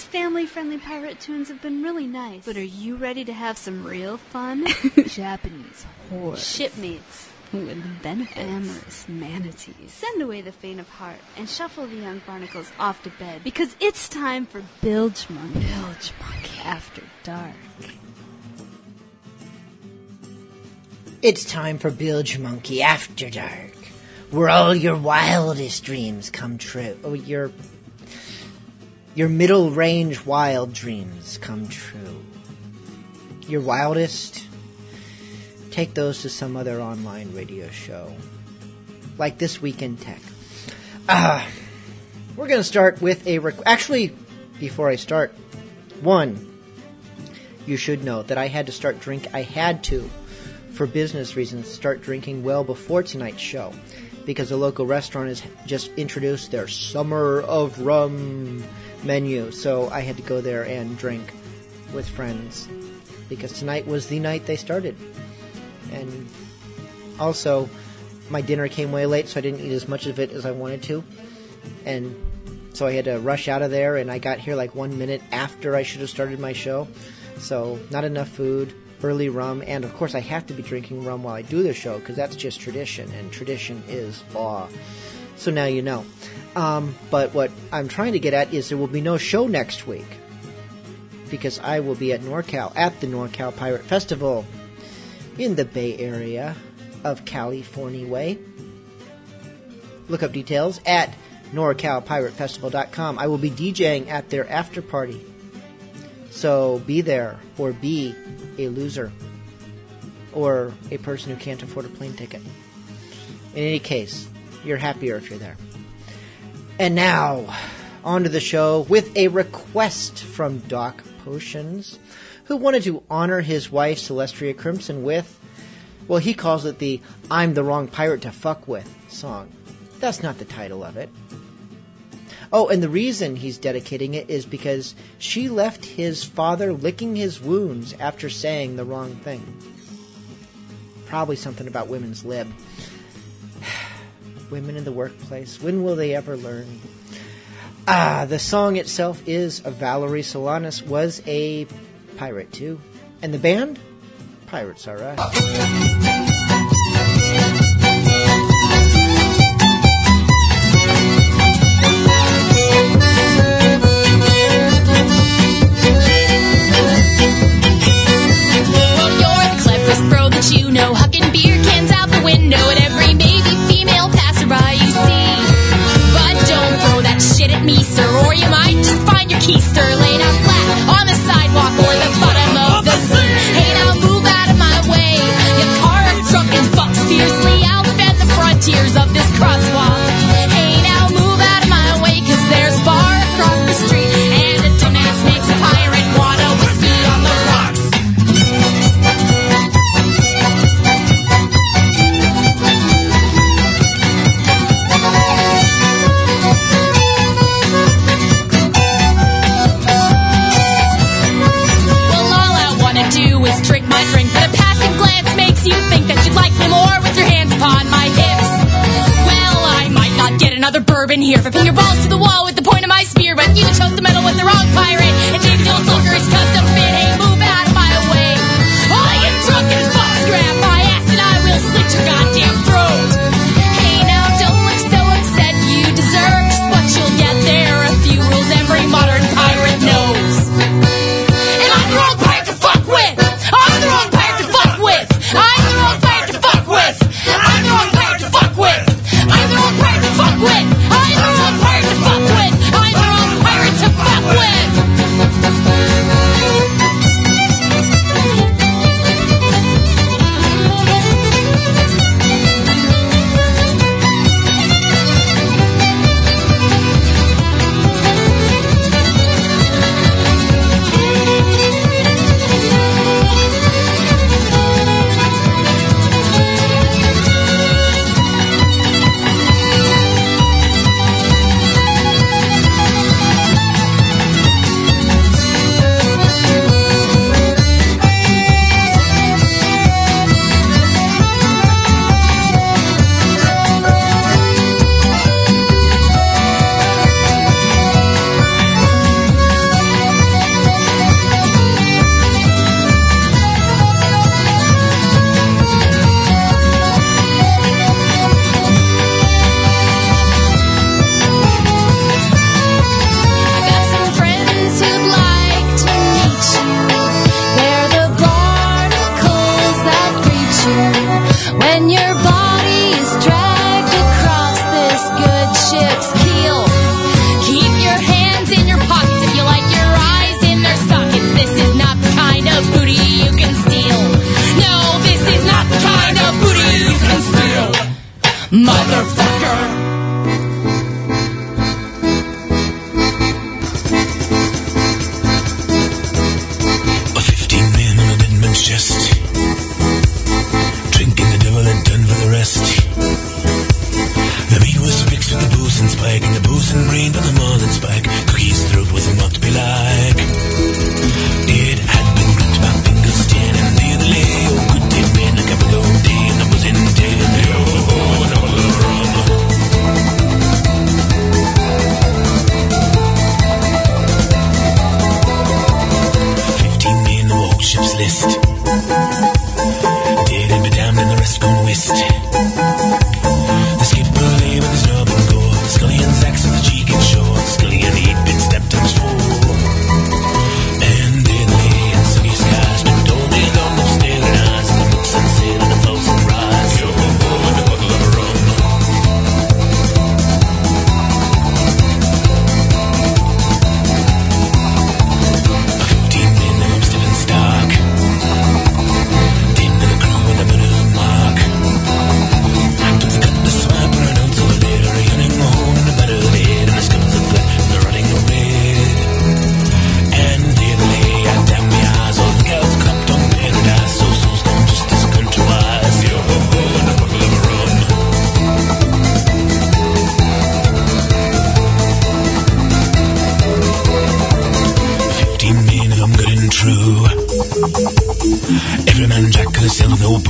These family friendly pirate tunes have been really nice. But are you ready to have some real fun? Japanese horror. Shipmates. With benefits. Amorous manatees. Send away the faint of heart and shuffle the young barnacles off to bed because it's time for Bilgemunky. Bilge Monkey After Dark. It's time for Bilgemunky After Dark, where all your wildest dreams come true. Oh, your your middle range wild dreams come true. Your wildest, take those to some other online radio show, like this week in tech. Ah, we're going to start with a actually. Before I start, one, you should know that I had to start drink. I had to for business reasons, start drinking well before tonight's show because the local restaurant has just introduced their Summer of Rum menu. So I had to go there and drink with friends because tonight was the night they started. And also, my dinner came way late, so I didn't eat as much of it as I wanted to. And so I had to rush out of there, and I got here like one minute after I should have started my show. So, not enough food early rum, and of course I have to be drinking rum while I do the show because that's just tradition, and tradition is law. So now you know. Um, but what I'm trying to get at is there will be no show next week because I will be at NorCal at the NorCal Pirate Festival in the Bay Area of California Way. Look up details at NorCalPirateFestival.com. I will be DJing at their after party. So be there or be a loser or a person who can't afford a plane ticket. In any case, you're happier if you're there. And now, on to the show with a request from Doc Potions, who wanted to honor his wife Celestria Crimson with, well, he calls it the I'm the Wrong Pirate to Fuck With song. That's not the title of it. Oh, and the reason he's dedicating it is because she left his father licking his wounds after saying the wrong thing. Probably something about women's lib. Women in the workplace. When will they ever learn? Ah, the song itself is of Valerie Solanas was a pirate too. And the band? Pirates Are Us. Cleverest bro that you know, hucking beer cans out the window at every baby female passerby you see. But don't throw that shit at me, sir, or you might just find your keister laid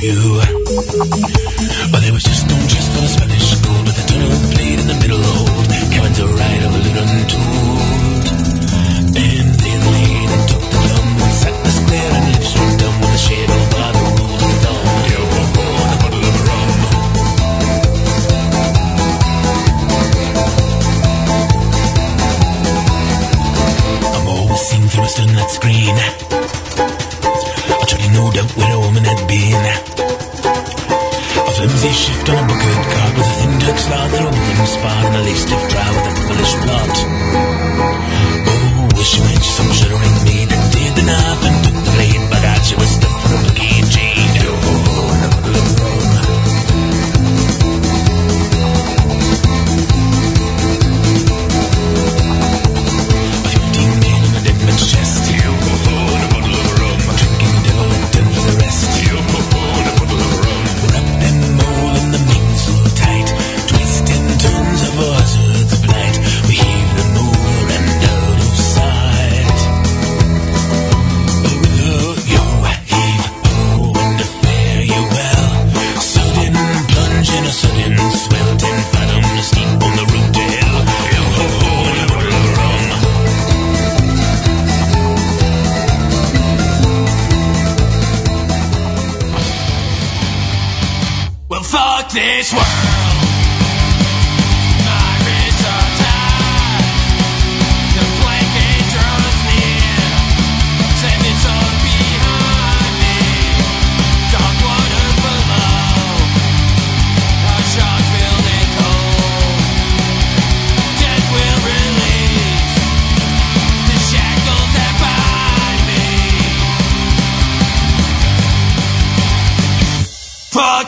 sailed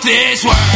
this world.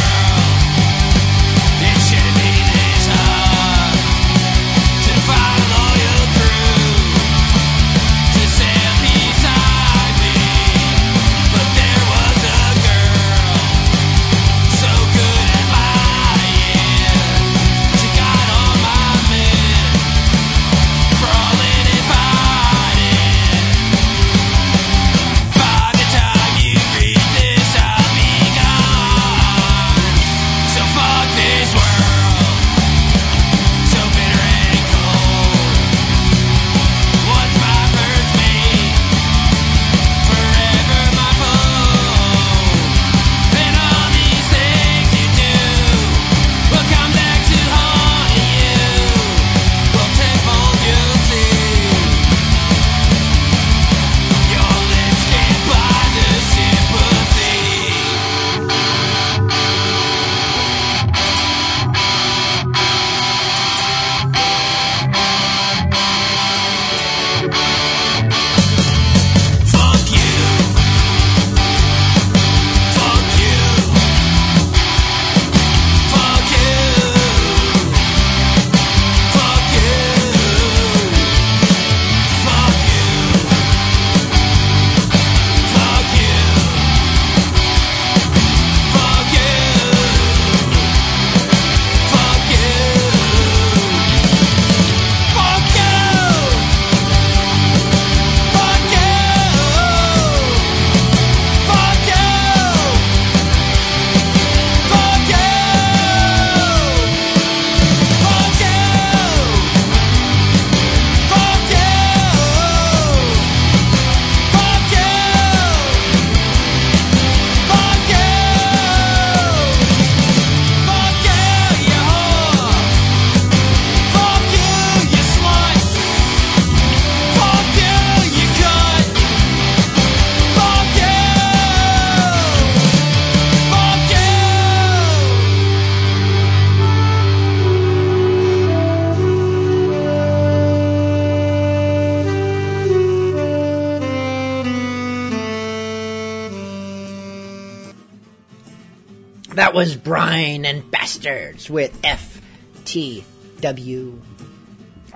Was Brine and Bastards with FTW.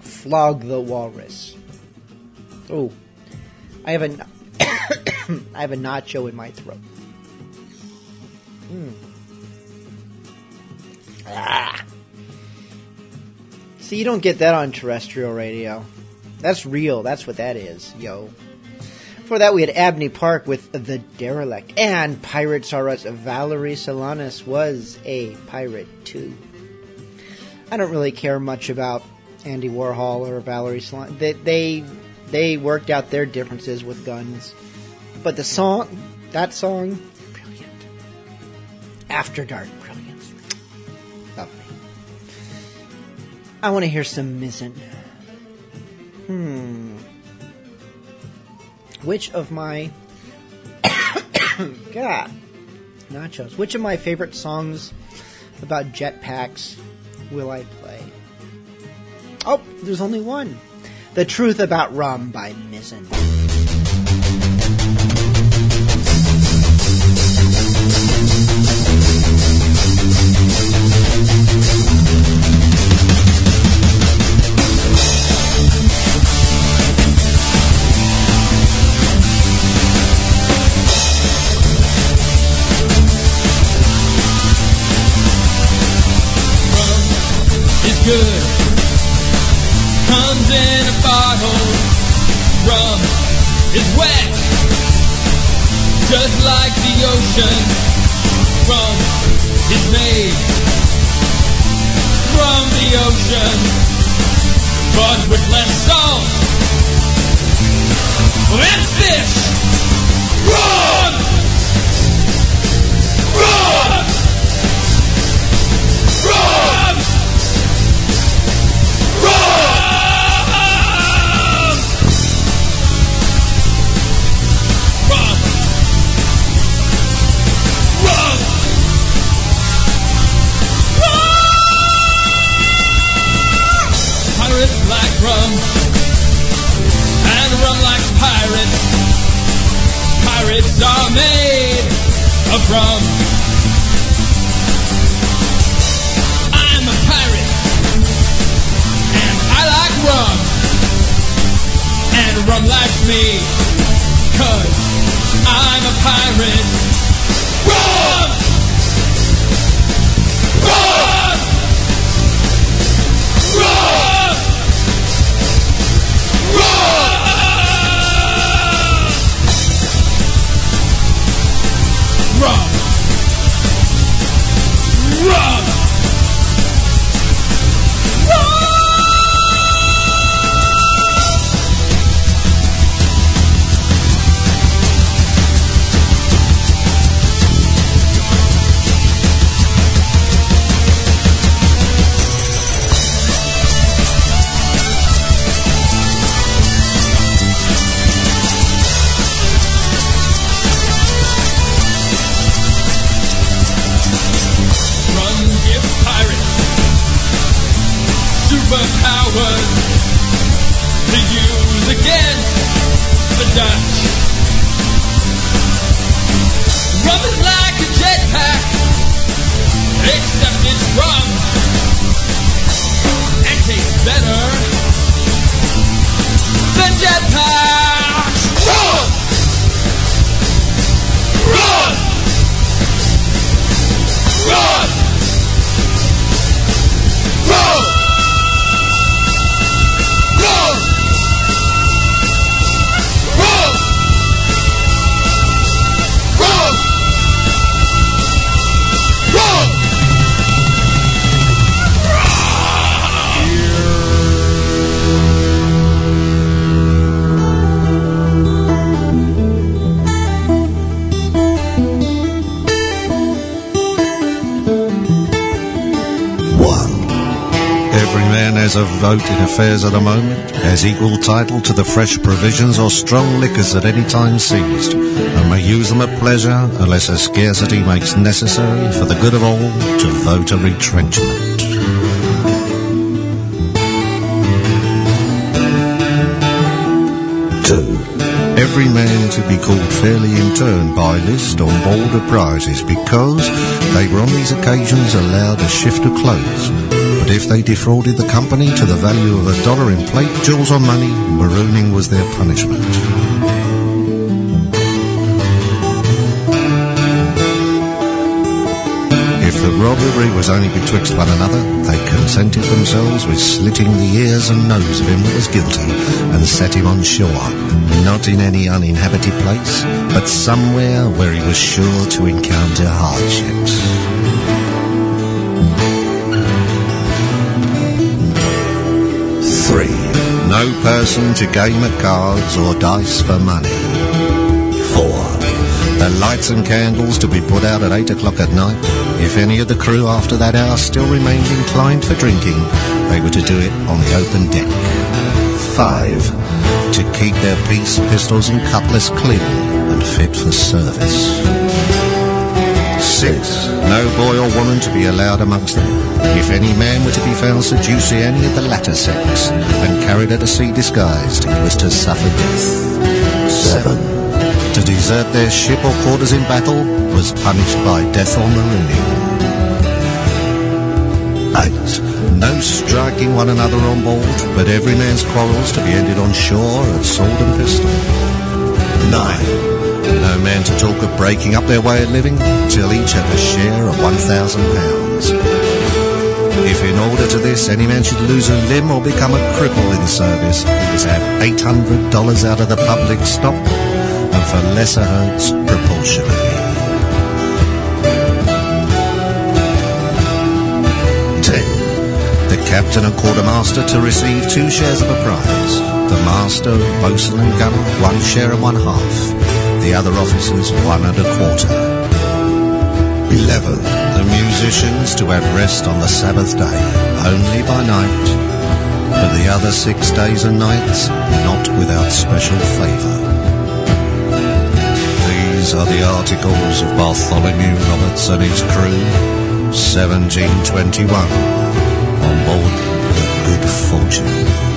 Flog the Walrus. Oh, I have a, I have a nacho in my throat. Mm. Ah. See, you don't get that on terrestrial radio. That's real. That's what that is, yo. For that, we had Abney Park with The Derelict. And Pirates R Us. Valerie Solanas was a pirate, too. I don't really care much about Andy Warhol or Valerie Solanas. They, they, they worked out their differences with guns. But the song, that song, brilliant. After Dark, brilliant. Lovely. I want to hear some Mizzen. Hmm. Which of my God nachos? Which of my favorite songs about jetpacks will I play? Oh, there's only one. The Truth About Rum by Mizzen. Bottle. Rum is wet, just like the ocean. Rum is made from the ocean, but with less salt and fish. Rum! Of rum. I'm a pirate and I like rum. And rum likes me, cause I'm a pirate. Superpowers to use against the Dutch. Rum is like a jetpack, except it's rum and tastes better than jetpacks. Rum! Rum! Run! Run! Run! Man has a vote in affairs at the moment, has equal title to the fresh provisions or strong liquors at any time seized, and may use them at pleasure unless a scarcity makes necessary for the good of all to vote a retrenchment. Every man to be called fairly in turn by list on board of prizes because they were on these occasions allowed a shift of clothes. If they defrauded the company to the value of a dollar in plate, jewels or money, marooning was their punishment. If the robbery was only betwixt one another, they consented themselves with slitting the ears and nose of him that was guilty, and set him on shore, not in any uninhabited place, but somewhere where he was sure to encounter hardships. Three. No person to game at cards or dice for money. Four. The lights and candles to be put out at eight o'clock at night. If any of the crew after that hour still remained inclined for drinking, they were to do it on the open deck. Five. To keep their piece, pistols and cutlass clean and fit for service. 6. No boy or woman to be allowed amongst them. If any man were to be found seducing any of the latter sex, and carried at a sea disguised, he was to suffer death. 7. To desert their ship or quarters in battle was punished by death or marooning. 8. No striking one another on board, but every man's quarrels to be ended on shore at sword and pistol. 9. Men man to talk of breaking up their way of living till each have a share of £1,000. If in order to this any man should lose a limb or become a cripple in service, he is have $800 out of the public stock and for lesser hurts proportionally. captain and quartermaster to receive two shares of a prize. The master, boatswain and gunner, one share and one half. The other officers, one and a quarter. Eleven. The musicians to have rest on the Sabbath day, only by night. But the other six days and nights, not without special favour. These are the articles of Bartholomew Roberts and his crew, 1721, on board the Good Fortune.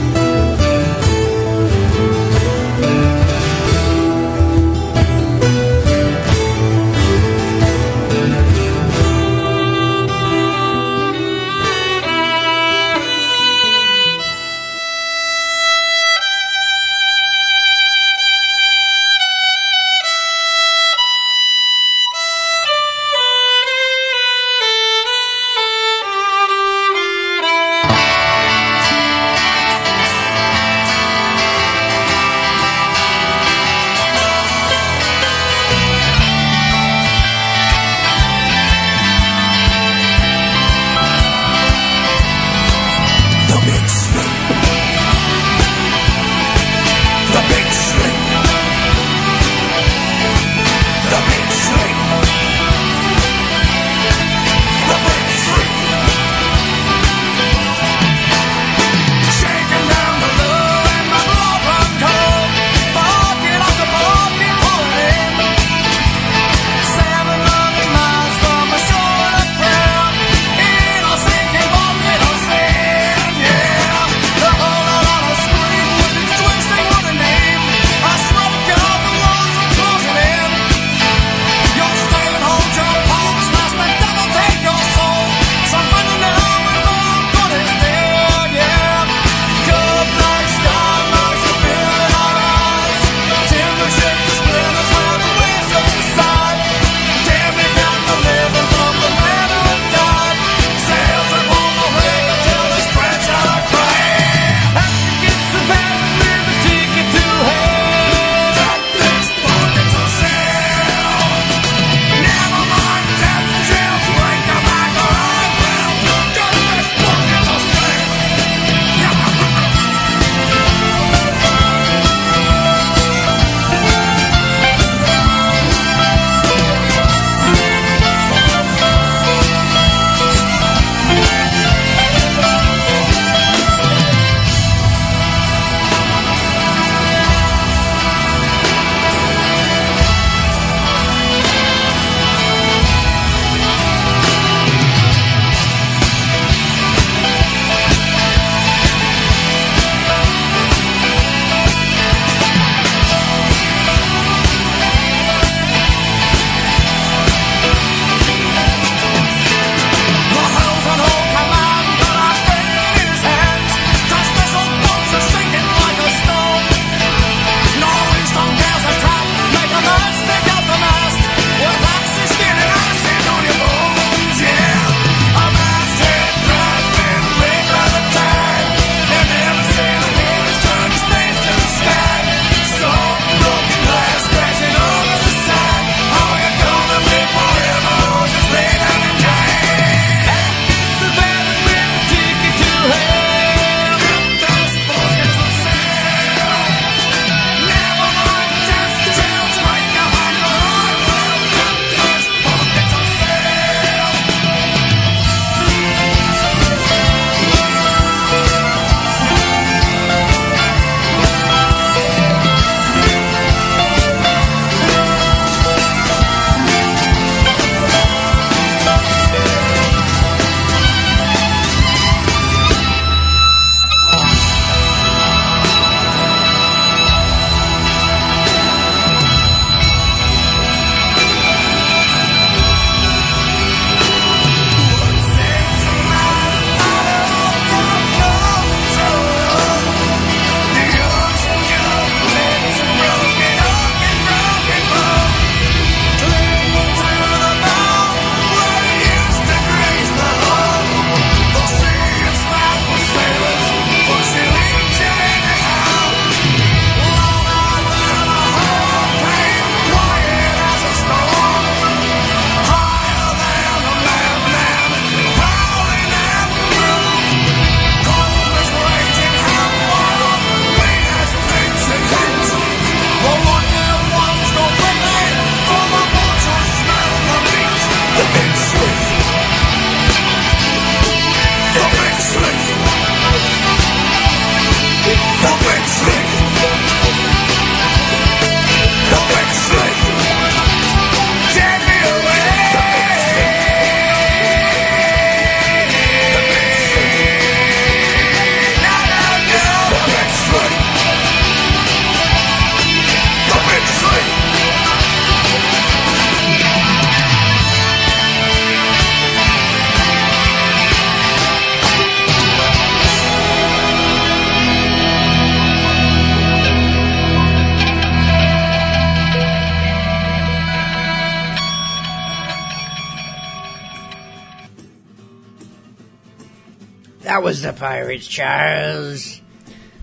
Was the Pirates, Charles.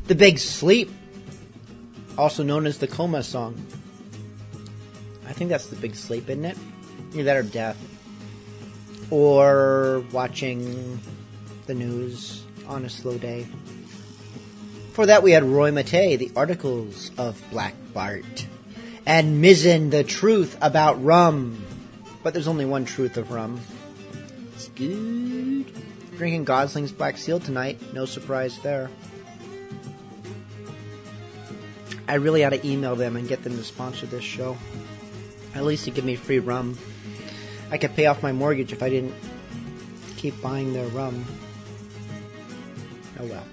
The Big Sleep, also known as the Coma song. I think that's the Big Sleep, isn't it? Either that or Death. Or watching the news on a slow day. For that, we had Roy Matei, the articles of Black Bart, and Mizzen, the truth about rum. But there's only one truth of rum. It's good. Drinking Gosling's Black Seal tonight. No surprise there. I really ought to email them and get them to sponsor this show. At least to give me free rum. I could pay off my mortgage if I didn't keep buying their rum. Oh well.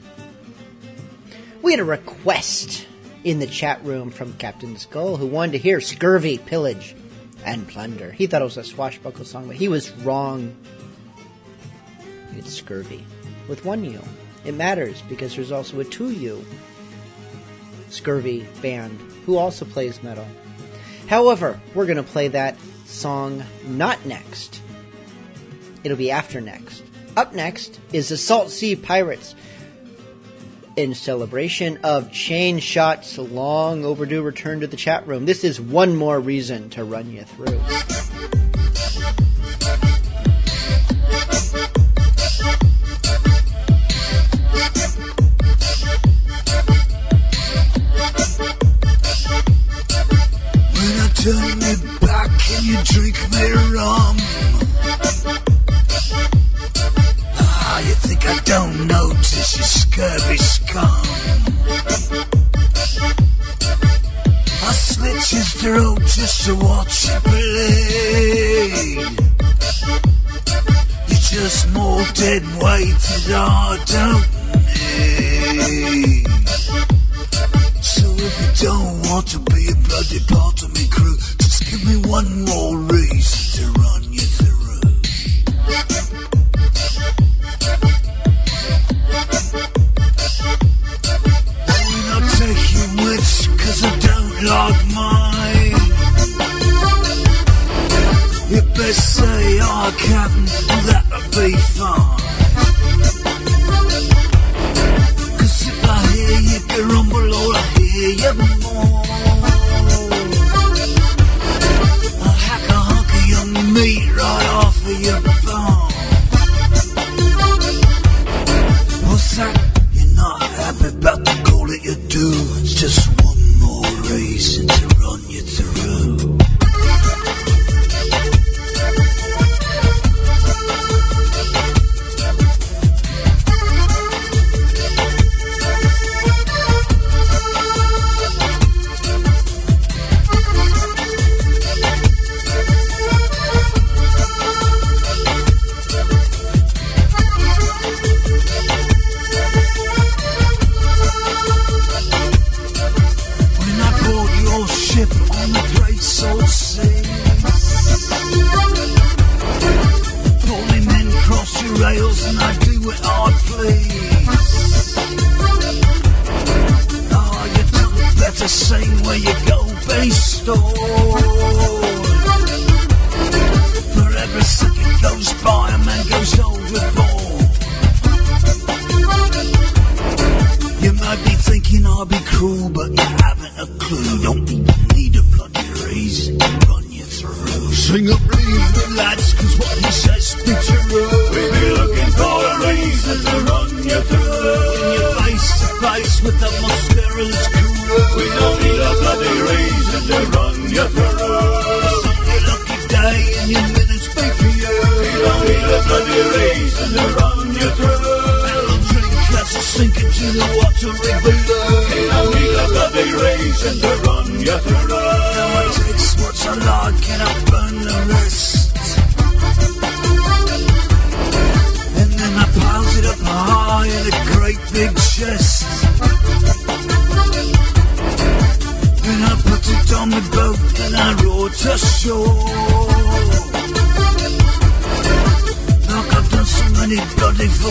We had a request in the chat room from Captain Skull who wanted to hear Scurvy, Pillage, and Plunder. He thought it was a swashbuckle song, but he was wrong. It's Scurvy. With one U. It matters because there's also a 2U Scurvy band who also plays metal. However, we're going to play that song not next. It'll be after next. Up next is the Salt Sea Pirates in celebration of Chain Shot's long overdue return to the chat room. This is one more reason to run you through. Avec vos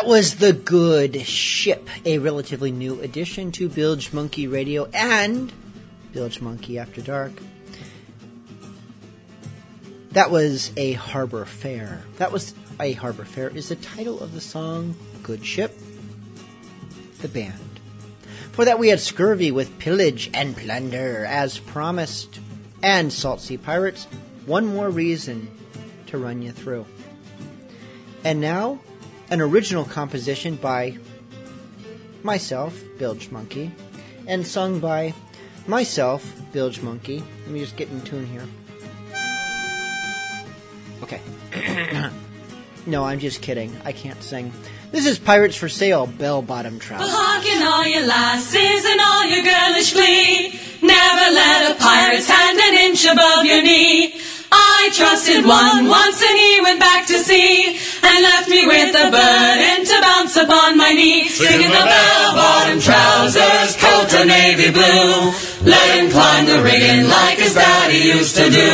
That was The Good Ship, a relatively new addition to Bilgemunky Radio and Bilgemunky After Dark. That was A Harbor Fair. That was A Harbor Fair is the title of the song Good Ship, the band. For that we had Scurvy with Pillage and Plunder as promised, and Salt Sea Pirates, one more reason to run you through. And now, an original composition by myself, Bilgemunky, and sung by myself, Bilgemunky. Let me just get in tune here. Okay. no, I'm just kidding. I can't sing. This is Pirates for Sale, Bell Bottom Trout. Harken all your lasses and all your girlish glee. Never let a pirate's hand an inch above your knee. I trusted one once and he went back to sea and left me with a burden to bounce upon my knee. Singing the bell-bottom trousers, coat of navy blue. Let him climb the rigging like his daddy used to do.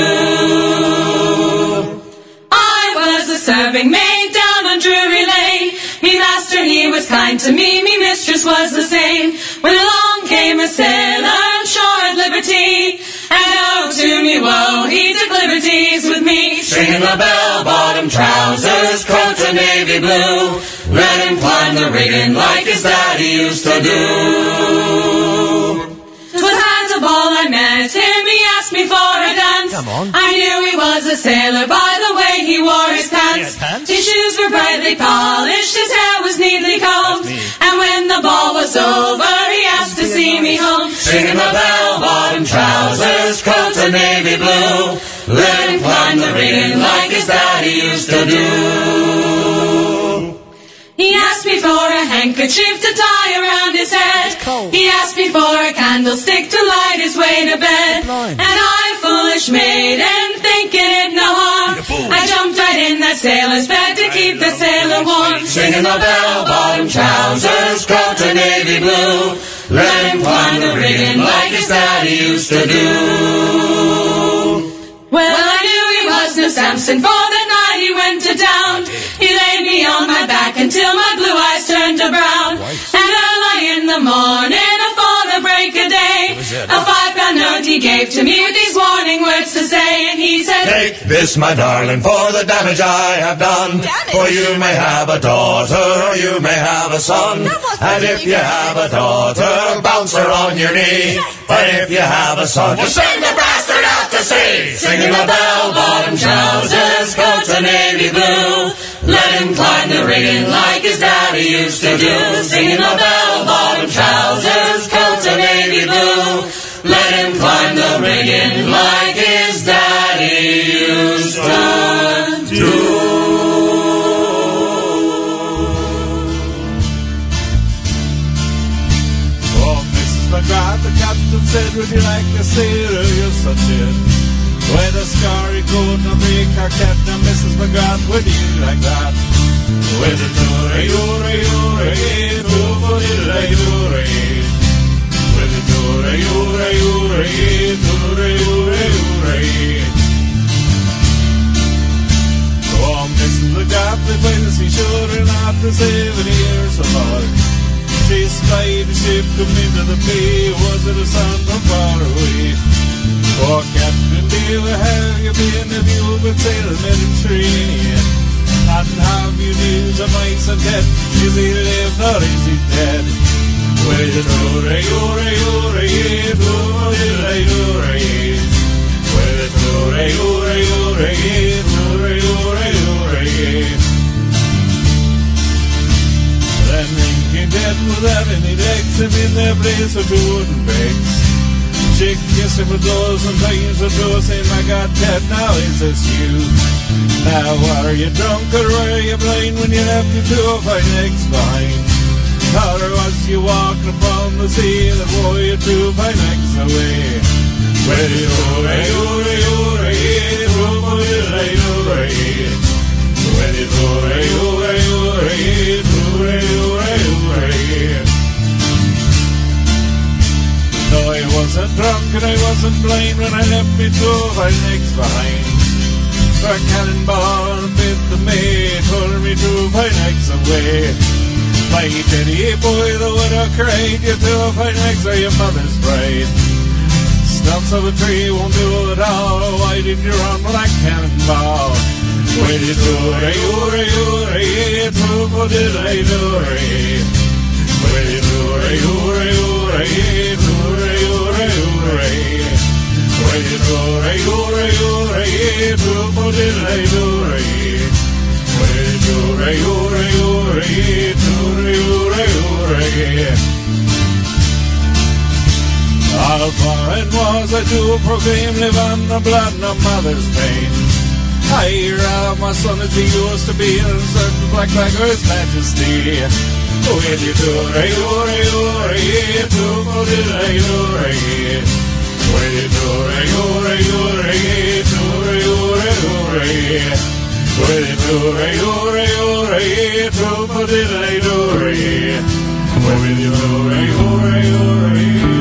I was a serving maid down on Drury Lane. Me master, he was kind to me, me mistress was the same. When along came a sailor on shore at liberty, and oh to me woe, he took liberties with me. Stringing the bell-bottom trousers, coat of navy blue. Let him climb the rigging like his daddy used to do. I met him, he asked me for a dance. Come on. I knew he was a sailor by the way he wore his pants. Pants. His shoes were brightly polished, his hair was neatly combed. And when the ball was over, he asked to see me home. Sing him a bell bottom trousers, coat of navy blue. Let him climb the ring like his daddy used to do. He asked me for a handkerchief to tie around his head. He asked me for a candlestick to light his way to bed. And I, foolish maiden, thinking it no harm, I jumped right in that sailor's bed to keep the sailor warm. Singing the bell-bottom trousers, coat to navy blue. Let him climb the rigging like his daddy used to do. Well, I knew he was no Samson, for that night he went to town. He laid me on my back until my blue eyes turned to brown. And early in the morning, before the break of day, a five-pound note he gave to me with these warning words to say. And he said, Take this, my darling, for the damage I have done. For you may have a daughter, or you may have a son. And if you have a daughter, bounce her on your knee. But if you have a son, you send the bastard out to sea. Singing the bell-bottom trousers, coat to navy blue. Let him climb the rigging like his daddy used to do. Singing the bell-bottom trousers, coat to navy blue. Let him climb the rigging like his daddy used to do. McGrath, the captain said, would you like a sailor? You're such a With a scarry coat and a big cat. Now, Mrs. McGrath, would you like that? Well, you know, re, yo, re, yo, re, ye, do, re, re, yo, re, ye. Well, you know, re, yo, re, yo, re, ye, do, re, yo, re, yo, re, ye. Then thinking dead without any legs and in their place of two wooden pegs. Chick kissed him a dozen times or two, saying, My God, Ted, now you? Now are you drunk or were you blind when you left your two fine legs behind? Was you walking upon the sea that wore two fine legs away? Well, you re, you re, you re, you re, you re, Well, you re, you re, you re, you re, you re, you re. No, I wasn't drunk and I wasn't blind when I left me two legs behind. A cannonball bit the maid, tore me fine legs away. My Any boy, the widow cried, you two fine next are your mother's bride. Stumps of a tree won't do it all. Why did you run that cannonball? Well, you do re, you re, re, you do for did I do re? Well, you do re, you re, re, do re, you re, re. Well, you do re, you re, re, you do for did I do re? All foreign was I to proclaim, live on the blood, no mother's pain. I hear of my son as he used to be, and certain black beggar's majesty. Will you do re, do re, do re, do re, re, do re. Will you do re, do re, do re, do re, re, do re. Do re, do re, do do re, do re. You do re, do re, do re.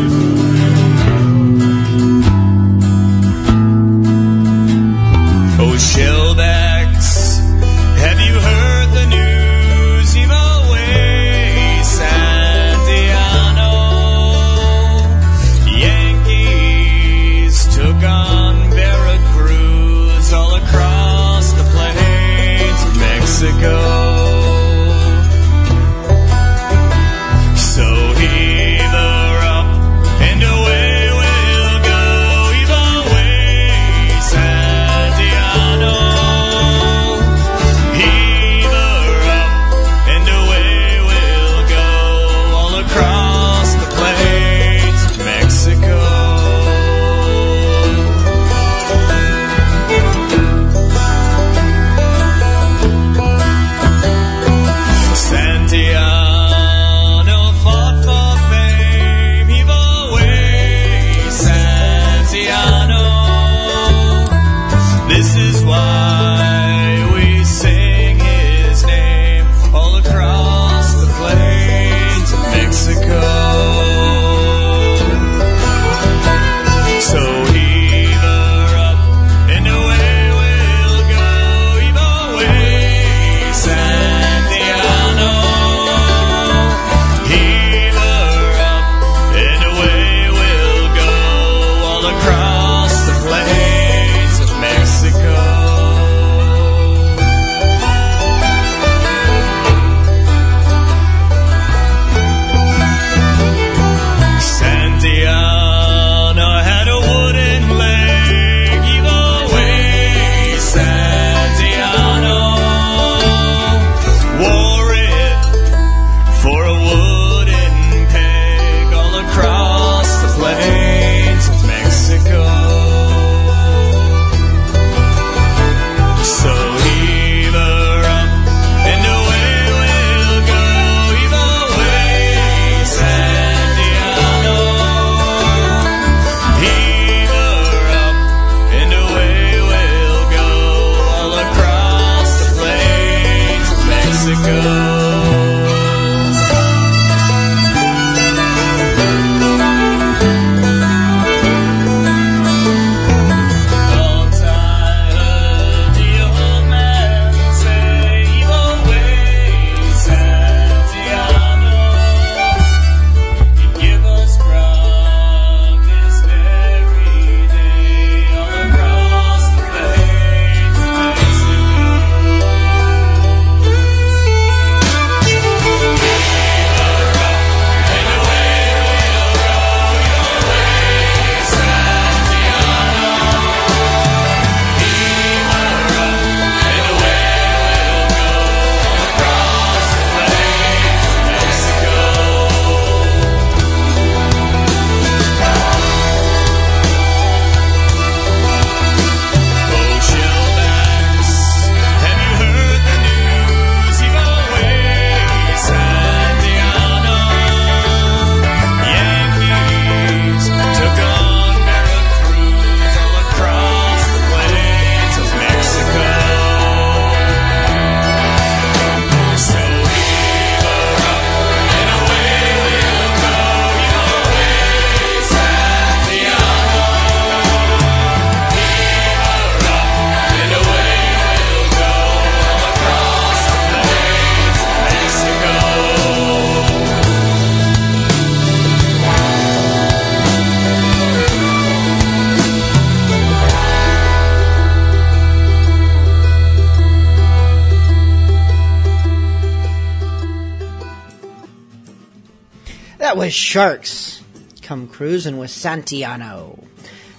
With was Sharks Come Cruising with Santiano.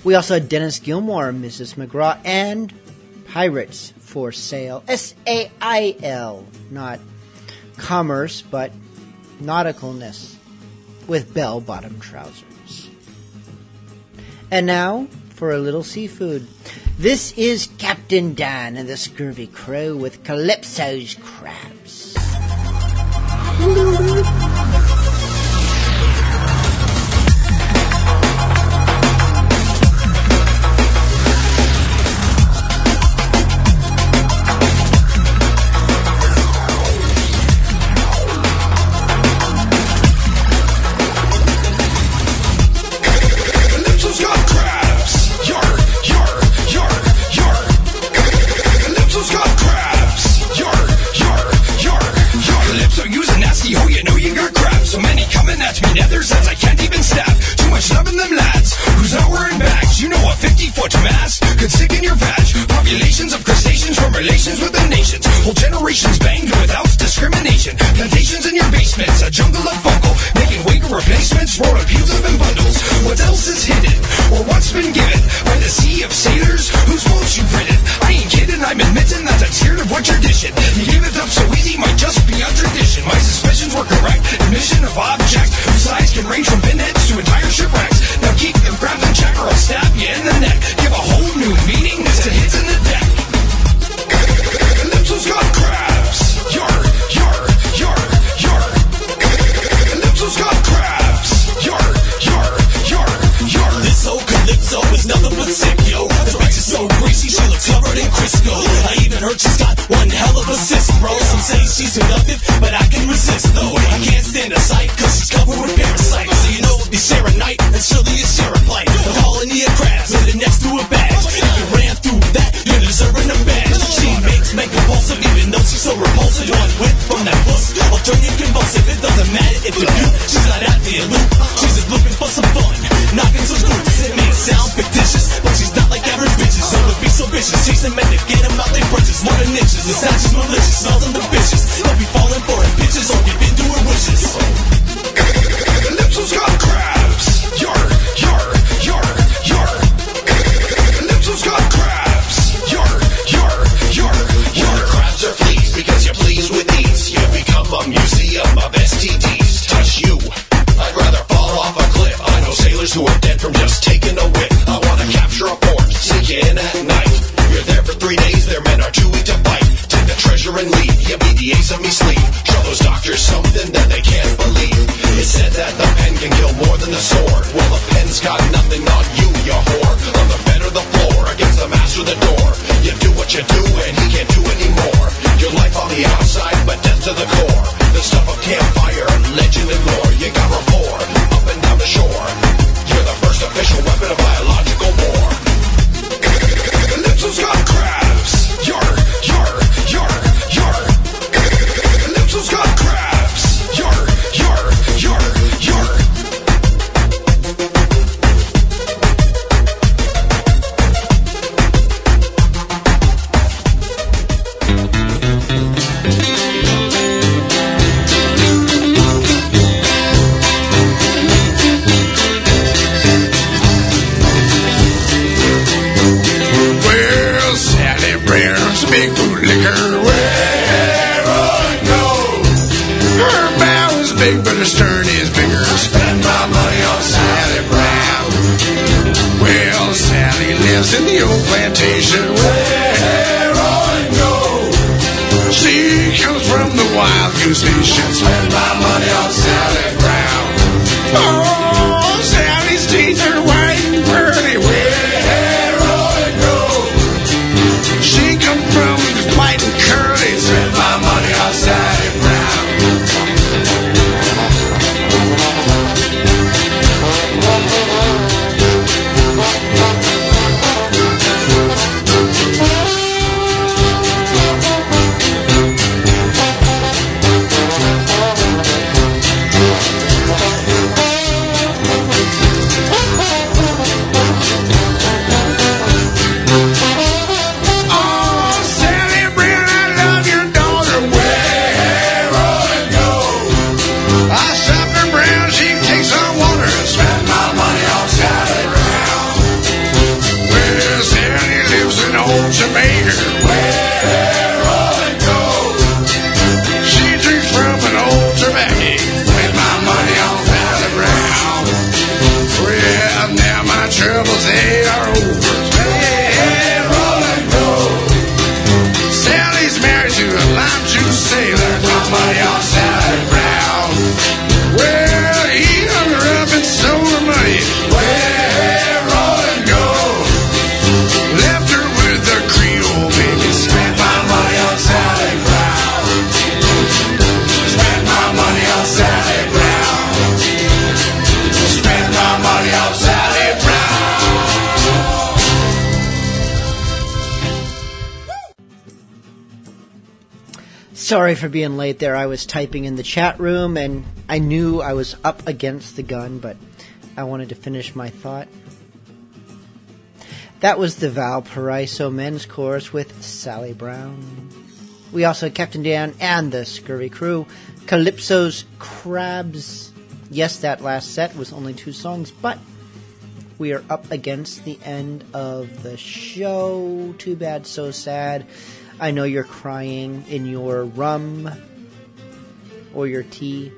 We also had Dennis Gilmore, Mrs. McGraw, and Pirates for Sale. S A I L, not commerce, but nauticalness with bell bottom trousers. And now for a little seafood. This is Captain Dan and the Scurvy Crew with Calypso's Crabs. Plantations in your basements, a jungle of vocal, making wake replacements. For abuse of the outside. For being late there. I was typing in the chat room and I knew I was up against the gun, but I wanted to finish my thought. That was the Valparaiso men's chorus with Sally Brown. We also had Captain Dan and the Scurvy crew. Calypso's Crabs. Yes, that last set was only two songs, but we are up against the end of the show. Too bad, so sad. I know you're crying in your rum or your tea.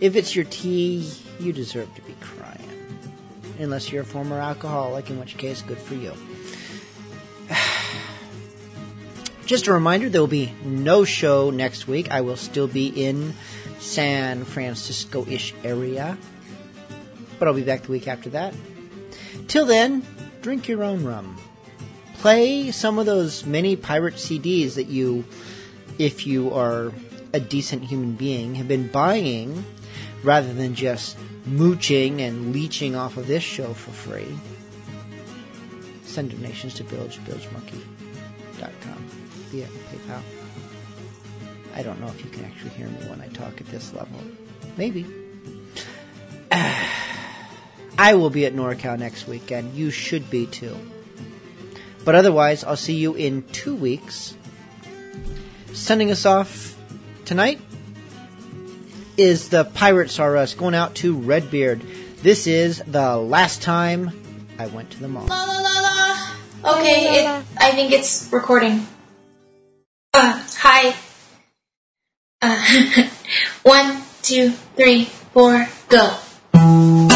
If it's your tea, you deserve to be crying. Unless you're a former alcoholic, in which case, good for you. Just a reminder, there will be no show next week. I will still be in San Francisco-ish area. But I'll be back the week after that. Till then, drink your own rum. Play some of those many pirate CDs that you, if you are a decent human being, have been buying rather than just mooching and leeching off of this show for free. Send donations to Bilge, Bilgemunky.com via PayPal. I don't know if you can actually hear me when I talk at this level. Maybe. I will be at NorCal next weekend. You should be too. But otherwise, I'll see you in two weeks. Sending us off tonight is the Pirates R Us going out to Redbeard. This is the last time I went to the mall. La la la la. Okay, it, I think it's recording. Uh, hi. Uh, one, two, three, four, go.